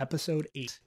episode eight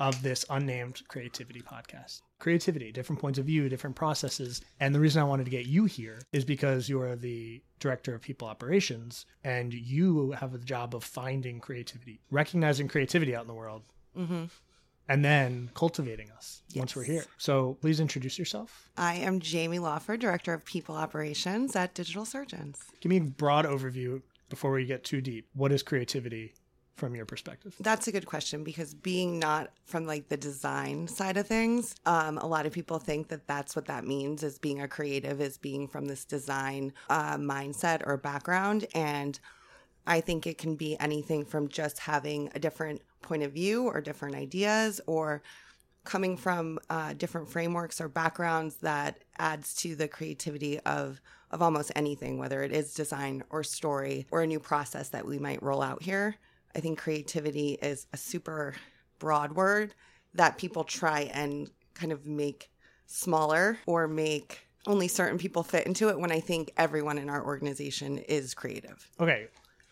of this unnamed creativity podcast. Creativity, different points of view, different processes. And the reason I wanted to get you here is because you are the director of people operations and you have the job of finding creativity, recognizing creativity out in the world, mm-hmm. and then cultivating us once we're here. So please introduce yourself. I am Jamie Lawford, Director of People Operations at Digital Surgeons. Give me a broad overview before we get too deep. What is creativity from your perspective? That's a good question because being not from like the design side of things, um, a lot of people think that that's what that means is being a creative, is being from this design uh, mindset or background. And I think it can be anything from just having a different point of view or different ideas or coming from uh, different frameworks or backgrounds that adds to the creativity of of almost anything whether it is design or story or a new process that we might roll out here i think creativity is a super broad word that people try and kind of make smaller or make only certain people fit into it when i think everyone in our organization is creative Okay,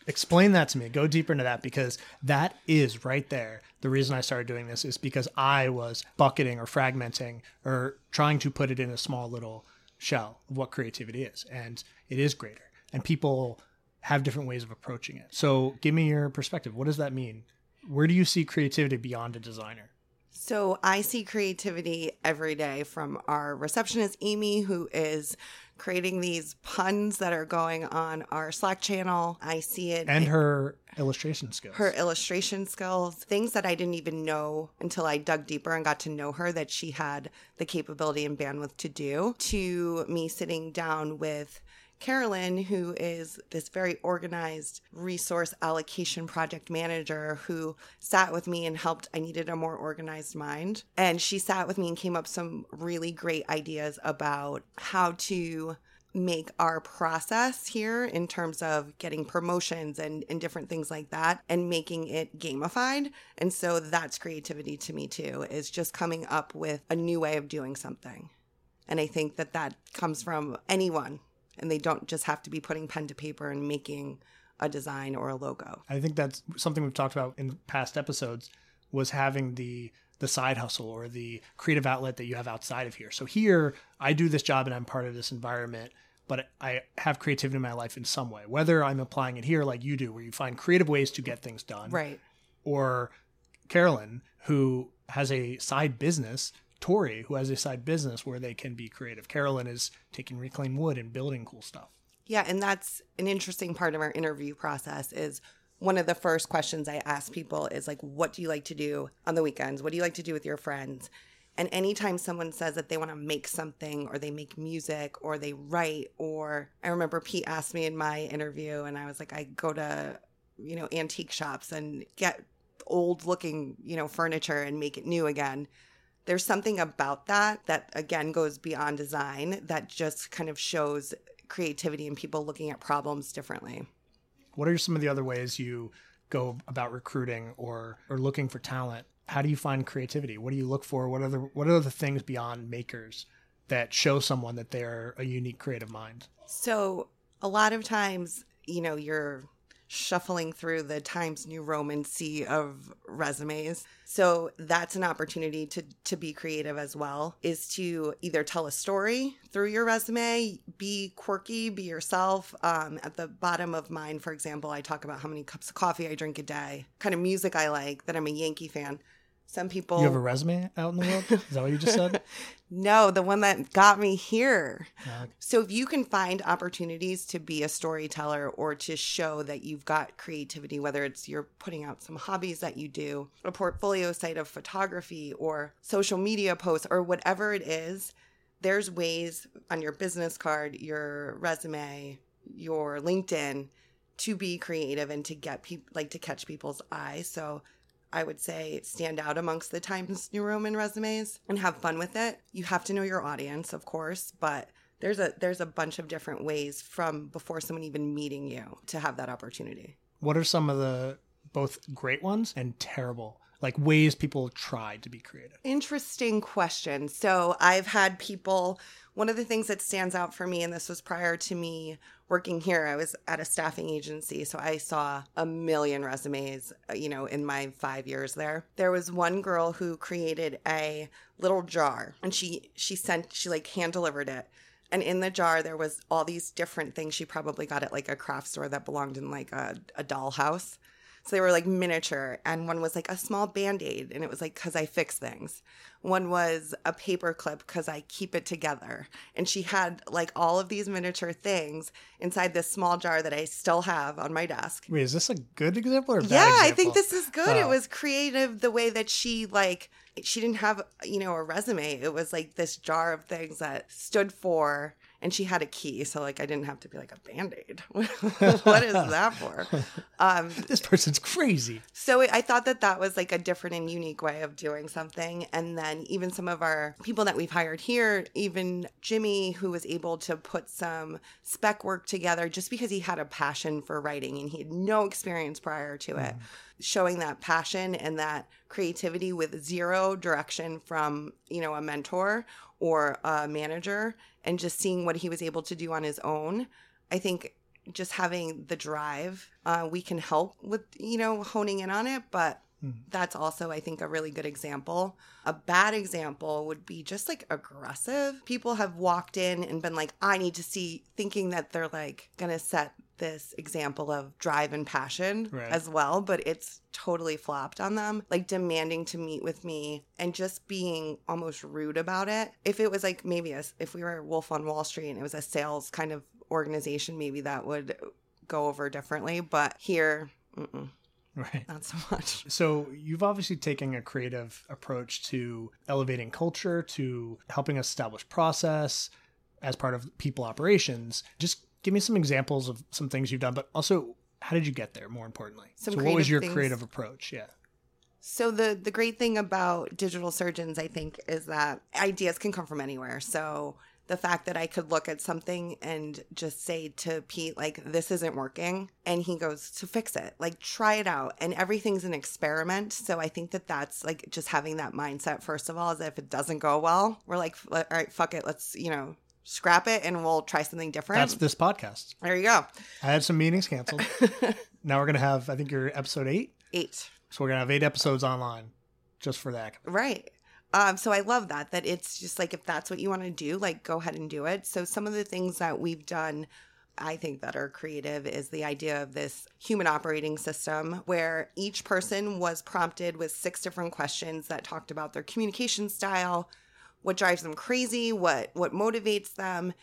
explain that to me. Go deeper into that because that is right there. The reason I started doing this is because I was bucketing or fragmenting or trying to put it in a small little shell of what creativity is. And it is greater. And people have different ways of approaching it. So give me your perspective. What does that mean? Where do you see creativity beyond a designer? So I see creativity every day from our receptionist, Amy, who is creating these puns that are going on our Slack channel. I see it And her illustration skills. her illustration skills, things that I didn't even know until I dug deeper and got to know her that she had the capability and bandwidth to do, to me sitting down with Carolyn, who is this very organized resource allocation project manager who sat with me and helped. I needed a more organized mind. And she sat with me and came up some really great ideas about how to make our process here in terms of getting promotions and, and different things like that and making it gamified. And so that's creativity to me too, is just coming up with a new way of doing something. And I think that that comes from anyone and they don't just have to be putting pen to paper and making a design or a logo. I think that's something we've talked about in past episodes was having the the side hustle or the creative outlet that you have outside of here. So here I do this job and I'm part of this environment, but I have creativity in my life in some way. Whether I'm applying it here like you do where you find creative ways to get things done. Right. Or Carolyn who has a side business Tori, who has a side business where they can be creative. Carolyn is taking reclaimed wood and building cool stuff. Yeah, and that's an interesting part of our interview process is one of the first questions I ask people is like what do you like to do on the weekends? What do you like to do with your friends? And anytime someone says that they want to make something or they make music or they write or I remember Pete asked me in my interview and I was like I go to you know antique shops and get old looking, you know, furniture and make it new again there's something about that that again goes beyond design that just kind of shows creativity and people looking at problems differently. What are some of the other ways you go about recruiting or or looking for talent? How do you find creativity? What do you look for? What are the what are the things beyond makers that show someone that they're a unique creative mind? So, a lot of times, you know, you're shuffling through the Times New Roman sea of resumes. So that's an opportunity to to be creative as well is to either tell a story through your resume, be quirky, be yourself. Um, at the bottom of mine, for example, I talk about how many cups of coffee I drink a day, kind of music I like, that I'm a Yankee fan. Some people You have a resume out in the world? Is that what you just said? no, the one that got me here. Uh, So if you can find opportunities to be a storyteller or to show that you've got creativity, whether it's you're putting out some hobbies that you do, a portfolio site of photography or social media posts or whatever it is, there's ways on your business card, your resume, your LinkedIn to be creative and to get people like to catch people's eye. So I would say stand out amongst the Times New Roman resumes and have fun with it. You have to know your audience, of course, but there's a there's a bunch of different ways from before someone even meeting you to have that opportunity. what are some of the both great ones and terrible like ways people try to be creative? Interesting question. So I've had people, one of the things that stands out for me, and this was prior to me working here, I was at a staffing agency. So I saw a million resumes, uh, you know, in my five years there. There was one girl who created a little jar and she, she sent, she like hand delivered it. And in the jar, there was all these different things she probably got at like a craft store that belonged in like a, a doll house. So they were like miniature, and one was like a small band aid, and it was like, because I fix things. One was a paper clip, because I keep it together. And she had like all of these miniature things inside this small jar that I still have on my desk. Wait, is this a good example or bad Yeah, I think this is good. It Oh. was creative the way that she like she didn't have, you know, a resume. It was like this jar of things that stood for and she had a key, so like I didn't have to be like a band-aid. what is that for? Um This person's crazy. so I thought that that was like a different and unique way of doing something. And then even some of our people that we've hired here, even Jimmy, who was able to put some spec work together just because he had a passion for writing and he had no experience prior to it, showing that passion and that creativity with zero direction from, you know, a mentor or a manager and just seeing what he was able to do on his own. I think just having the drive, uh, we can help with, you know, honing in on it. But that's also, I think, a really good example. A bad example would be just like aggressive. People have walked in and been like, I need to see, thinking that they're like going to set this example of drive and passion Right. as well, but it's totally flopped on them. Like demanding to meet with me and just being almost rude about it. If it was like maybe a, if we were Wolf on Wall Street and it was a sales kind of organization, maybe that would go over differently. But here, mm-mm, Right. not so much. So you've obviously taken a creative approach to elevating culture, to helping us establish process as part of people operations. Just give me some examples of some things you've done, but also how did you get there? More importantly, Some so what was your things. creative approach? Yeah. So the the great thing about digital surgeons, I think, is that ideas can come from anywhere. So the fact that I could look at something and just say to Pete, like, this isn't working, and he goes to fix it, like, try it out, and everything's an experiment. So I think that that's like just having that mindset. First of all, is that if it doesn't go well, we're like, all right, fuck it, let's you know scrap it, and we'll try something different. That's this podcast. there you go, I had some meetings canceled. now we're gonna have, I think you're episode eight, eight. so we're gonna have eight episodes online just for that. Right. Um, so I love that, that it's just like, if that's what you want to do, like go ahead and do it. So some of the things that we've done, I think that are creative is the idea of this human operating system where each person was prompted with six different questions that talked about their communication style, what drives them crazy, what, what motivates them.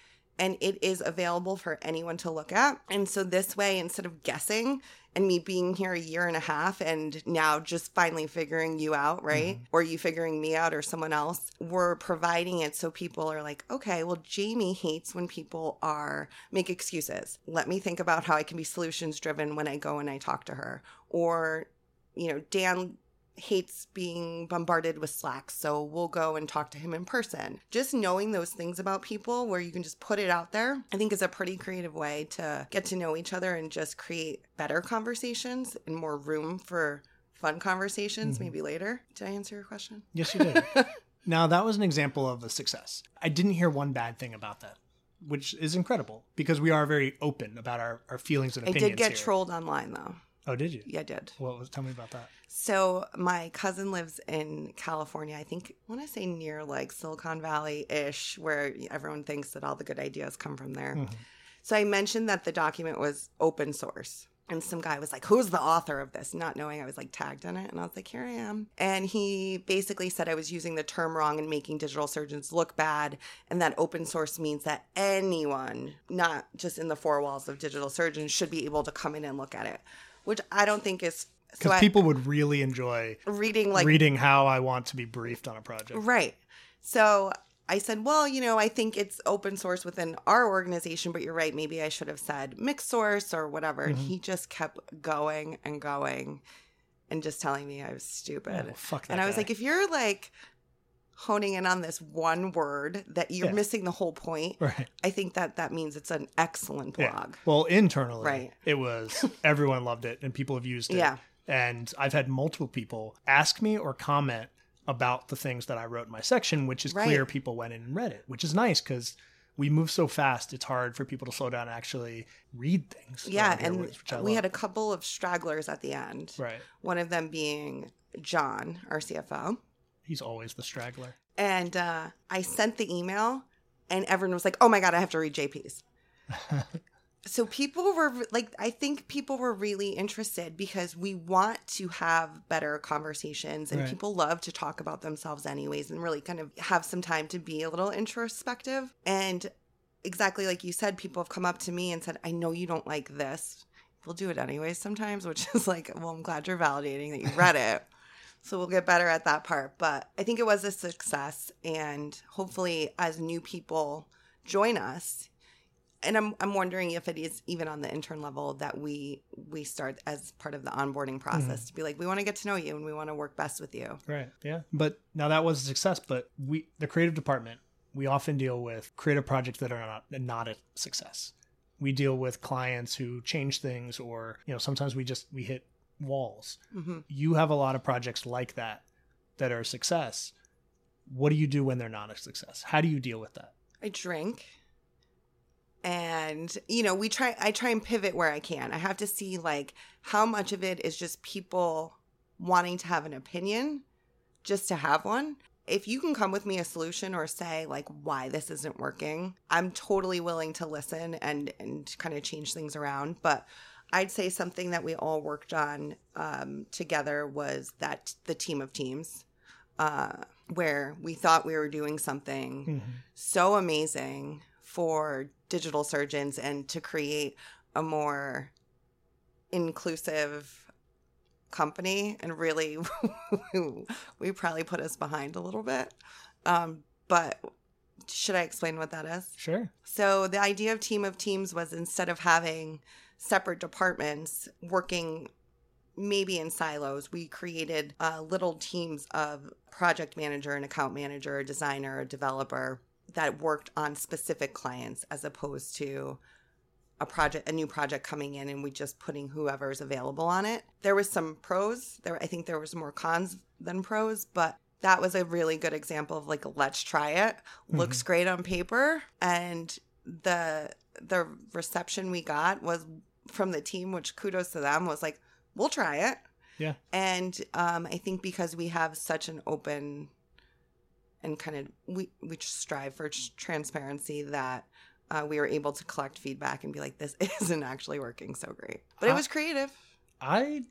And it is available for anyone to look at. And so this way, instead of guessing, and me being here a year and a half and now just finally figuring you out, right? Mm-hmm. Or you figuring me out or someone else, we're providing it so people are like, okay, well, Jamie hates when people are make excuses. Let me think about how I can be solutions driven when I go and I talk to her. Or, you know, Dan hates being bombarded with slacks so we'll go and talk to him in person just knowing those things about people where you can just put it out there i think is a pretty creative way to get to know each other and just create better conversations and more room for fun conversations mm-hmm. maybe later did i answer your question Yes, you did. now that was an example of a success. I didn't hear one bad thing about that, which is incredible because we are very open about our, our feelings and opinions. i did get here. trolled online though Oh, did you? yeah i did What was? Tell me about that. So my cousin lives in California. I think I want to say near like Silicon Valley ish, where everyone thinks that all the good ideas come from there. Mhm. So I mentioned that the document was open source. And some guy was like, Who's the author of this? Not knowing I was like tagged in it. And I was like, Here I am. And he basically said I was using the term wrong and making digital surgeons look bad. And that open source means that anyone, not just in the four walls of digital surgeons, should be able to come in and look at it, which I don't think is. So Because I- people would really enjoy reading like reading how I want to be briefed on a project. right so i said well you know i think it's open source within our organization but you're right maybe i should have said mixed source or whatever and Mhm. he just kept going and going and just telling me i was stupid Oh, fuck that and i was guy. like if you're like honing in on this one word that you're Yeah. missing the whole point right. i think that that means it's an excellent Yeah. blog Well, internally, Right. it was everyone loved it and people have used it. yeah And I've had multiple people ask me or comment about the things that I wrote in my section, which is Right. clear people went in and read it, which is nice because we move so fast. It's hard for people to slow down and actually read things. Yeah, and which we had a couple of stragglers at the end. right. One of them being John, our CFO. He's always the straggler. And uh, I sent the email, and everyone was like, "Oh my god, I have to read JP's." so people were like, I think people were really interested because we want to have better conversations, and Right. people love to talk about themselves anyways, and really kind of have some time to be a little introspective. And exactly like you said, people have come up to me and said, "I know you don't like this." We'll do it anyways sometimes, which is like, well, I'm glad you're validating that you read it. So we'll get better at that part. But I think it was a success. And hopefully, as new people join us, and I'm, I'm wondering if it is even on the intern level that we we start as part of the onboarding mm-hmm. process to be like we want to get to know you and we want to work best with you Right. Yeah. But now that was a success. But we, the creative department, we often deal with creative projects that are not not a success. We deal with clients who change things, or you know, sometimes we just we hit walls. hmm You have a lot of projects like that that are a success. What do you do when they're not a success? How do you deal with that? I drink. And you know, we try I try and pivot where I can. I have to see like how much of it is just people wanting to have an opinion just to have one. If you can come with me a solution or say like why this isn't working, I'm totally willing to listen and and kind of change things around, but I'd say something that we all worked on um, together was that the team of teams, uh, where we thought we were doing something so amazing for digital surgeons and to create a more inclusive company and really we probably put us behind a little bit. Um, but should i explain what that is? Sure. so the idea of team of teams was instead of having separate departments working maybe in silos, we created uh, little teams of project manager, an account manager, a designer, a developer that worked on specific clients as opposed to a project a new project coming in and we just putting whoever's available on it. There was some pros. There i think there was more cons than pros but that was a really good example of like let's try it. Looks great on paper. And the the reception we got was from the team which kudos to them was like we'll try it Yeah. and um, i think because we have such an open and kind of we we strive for transparency that uh, we were able to collect feedback and be like this isn't actually working so great but it was creative I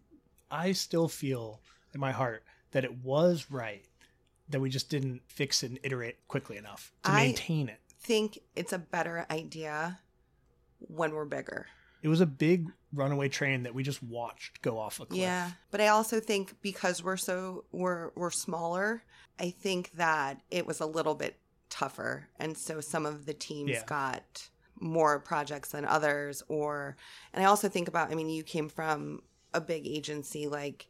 I still feel in my heart that it was right that we just didn't fix it and iterate quickly enough to I- maintain it. think it's a better idea when we're bigger It was a big runaway train that we just watched go off a cliff. Yeah, but I also think because we're so we're we're smaller, I think that it was a little bit tougher, and so some of the teams Yeah. got more projects than others. Or, and I also think about, I mean, you came from a big agency, like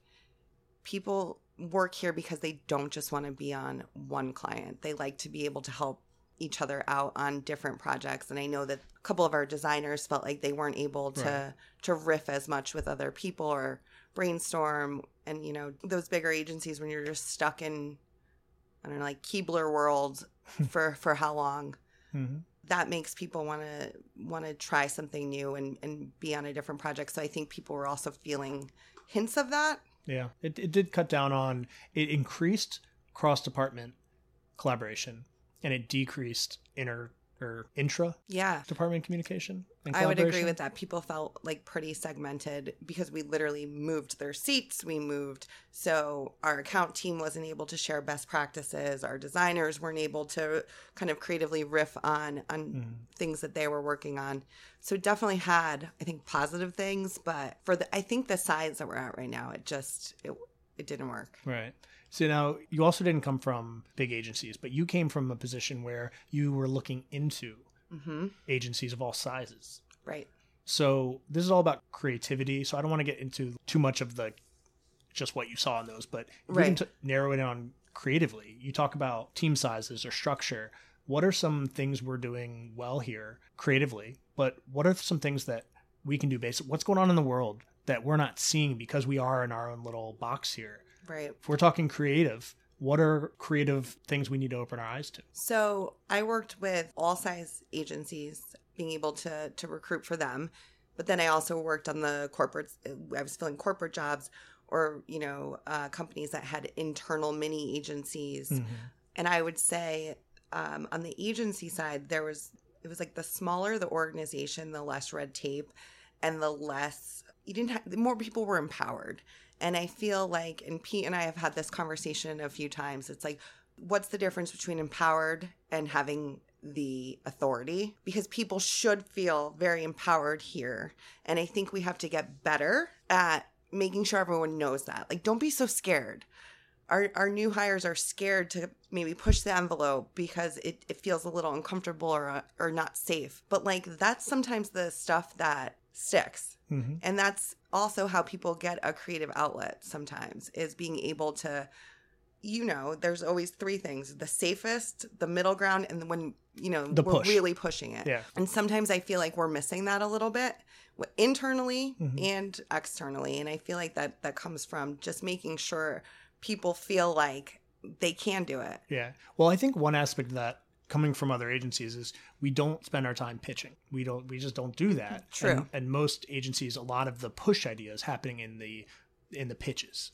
people work here because they don't just want to be on one client; they like to be able to help each other out on different projects. And i know that a couple of our designers felt like they weren't able to Right. to riff as much with other people or brainstorm. And you know those bigger agencies when you're just stuck in i don't know like keebler world for for how long hmm that makes people want to want to try something new and and be on a different project. So i think people were also feeling hints of that. Yeah, it, it did cut down on it increased cross department collaboration and it decreased inter or intra yeah department communication. And I would agree with that. People felt like pretty segmented because we literally moved their seats. We moved. So our account team wasn't able to share best practices. Our designers weren't able to kind of creatively riff on on Mhm. things that they were working on. So it definitely had, I think, positive things. But for the, I think the size that we're at right now, it just it it didn't work. Right. So now you also didn't come from big agencies, but you came from a position where you were looking into hmm agencies of all sizes. Right. So this is all about creativity. So I don't want to get into too much of the just what you saw in those, but if we can Right. t- narrow it down creatively. You talk about team sizes or structure. What are some things we're doing well here creatively? But what are some things that we can do based what's going on in the world that we're not seeing because we are in our own little box here. Right. If we're talking creative, what are creative things we need to open our eyes to? So I worked with all size agencies, being able to to recruit for them. But then I also worked on the corporate. I was filling corporate jobs, or you know, uh, companies that had internal mini agencies. Mhm. And I would say um, on the agency side, there was it was like the smaller the organization, the less red tape, and the less you didn't have the more people were empowered. And I feel like, and Pete and I have had this conversation a few times. It's like, what's the difference between empowered and having the authority? Because people should feel very empowered here. And I think we have to get better at making sure everyone knows that. Like, don't be so scared our, our new hires are scared to maybe push the envelope because it, it feels a little uncomfortable or or not safe. But like that's sometimes the stuff that sticks. Mhm. And that's also how people get a creative outlet sometimes is being able to you know, there's always three things the safest, the middle ground, and when, you know, The we're push. really pushing it. Yeah. And sometimes I feel like we're missing that a little bit internally Mhm. and externally. And I feel like that that comes from just making sure people feel like they can do it. Yeah. Well, I think one aspect of that coming from other agencies is we don't spend our time pitching. We don't we just don't do that. True. And, and most agencies a lot of the push ideas happening in the in the pitches.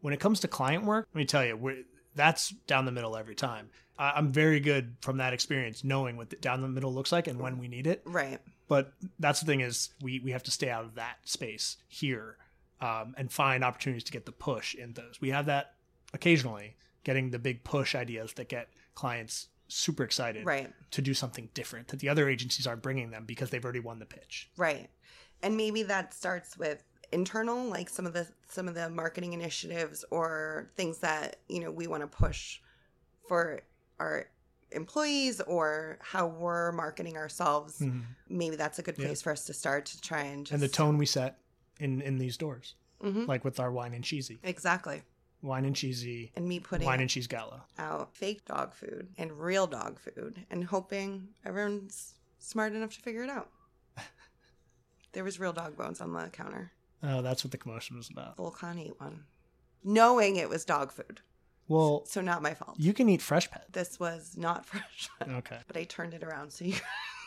When it comes to client work, let me tell you, we're, that's down the middle every time. I, I'm very good from that experience knowing what the down the middle looks like and when we need it. Right. But that's the thing is we we have to stay out of that space here um, and find opportunities to get the push in those. We have that occasionally, getting the big push ideas that get clients super excited Right. to do something different that the other agencies aren't bringing them because they've already won the pitch. Right. And maybe that starts with internal like some of the some of the marketing initiatives or things that, you know, we want to push for our employees or how we're marketing ourselves. Maybe that's a good Yeah. place for us to start to try and just And the tone we set in in these doors, Mhm. like with our wine and cheesy, Exactly. Wine and cheesy, And me putting wine and cheese gala. out fake dog food and real dog food and hoping everyone's smart enough to figure it out. There was real dog bones on the counter. Oh, that's what the commotion was about. Volcon ate one. Knowing it was dog food. Well, So not my fault. you can eat fresh pet. This was not fresh. pet. Okay. but I turned it around so you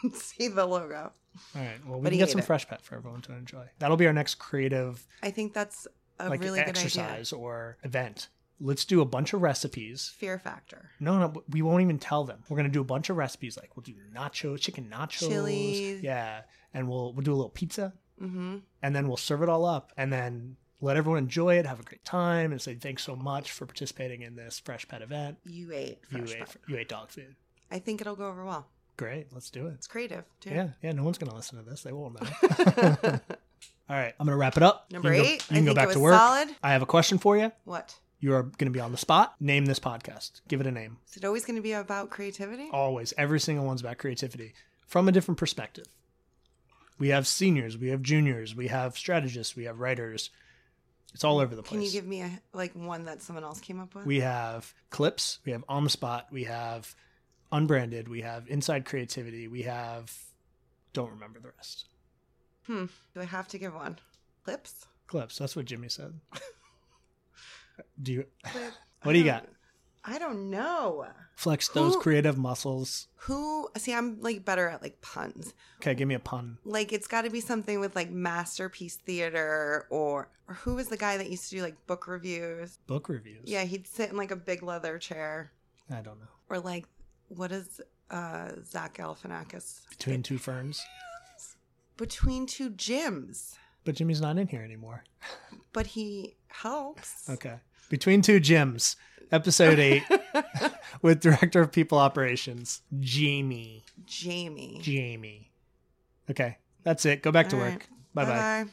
can see the logo. All right. Well, we But can get some it. fresh pet for everyone to enjoy. That'll be our next creative I think that's a like really good idea. exercise or event. Let's do a bunch of recipes. Fear factor. No, no, we won't even tell them. We're gonna do a bunch of recipes. Like we'll do nachos, chicken nachos, Chilies. yeah, and we'll we'll do a little pizza, Mm-hmm. and then we'll serve it all up, and then let everyone enjoy it, have a great time, and say thanks so much for participating in this fresh pet event. You ate You fresh ate pet. you ate dog food. I think it'll go over well. Great, let's do it. It's creative too. Yeah, yeah. No one's gonna listen to this. They won't know. all right, I'm gonna wrap it up. Number you can go- eight. you I can go think back it was to work. solid. I have a question for you. What? You are going to be on the spot. Name this podcast. Give it a name. Is it always going to be about creativity? Always. Every single one's about creativity from a different perspective. We have seniors, we have juniors, we have strategists, we have writers. It's all over the place. Can you give me a like one that someone else came up with? we have clips, we have on the spot, we have unbranded, we have inside creativity, we have don't remember the rest. Hmm. Do I have to give one? Clips. Clips. That's what Jimmy said. do you Clip. What do you got? I don't know. flex those Who- creative muscles? Who? See, I'm like better at like puns. Okay, give me a pun. Like it's got to be something with like masterpiece theater or or who was the guy that used to do like book reviews? Book reviews. Yeah, he'd sit in like a big leather chair I don't know. or like what is uh Zach Galifianakis Between two ferns. Between two gyms, But Jimmy's not in here anymore. but he helps. Okay. Between two gyms, episode eight, with director of people operations, Jamie. Jamie. Jamie. Okay, that's it. Go back to All work. right. Bye bye.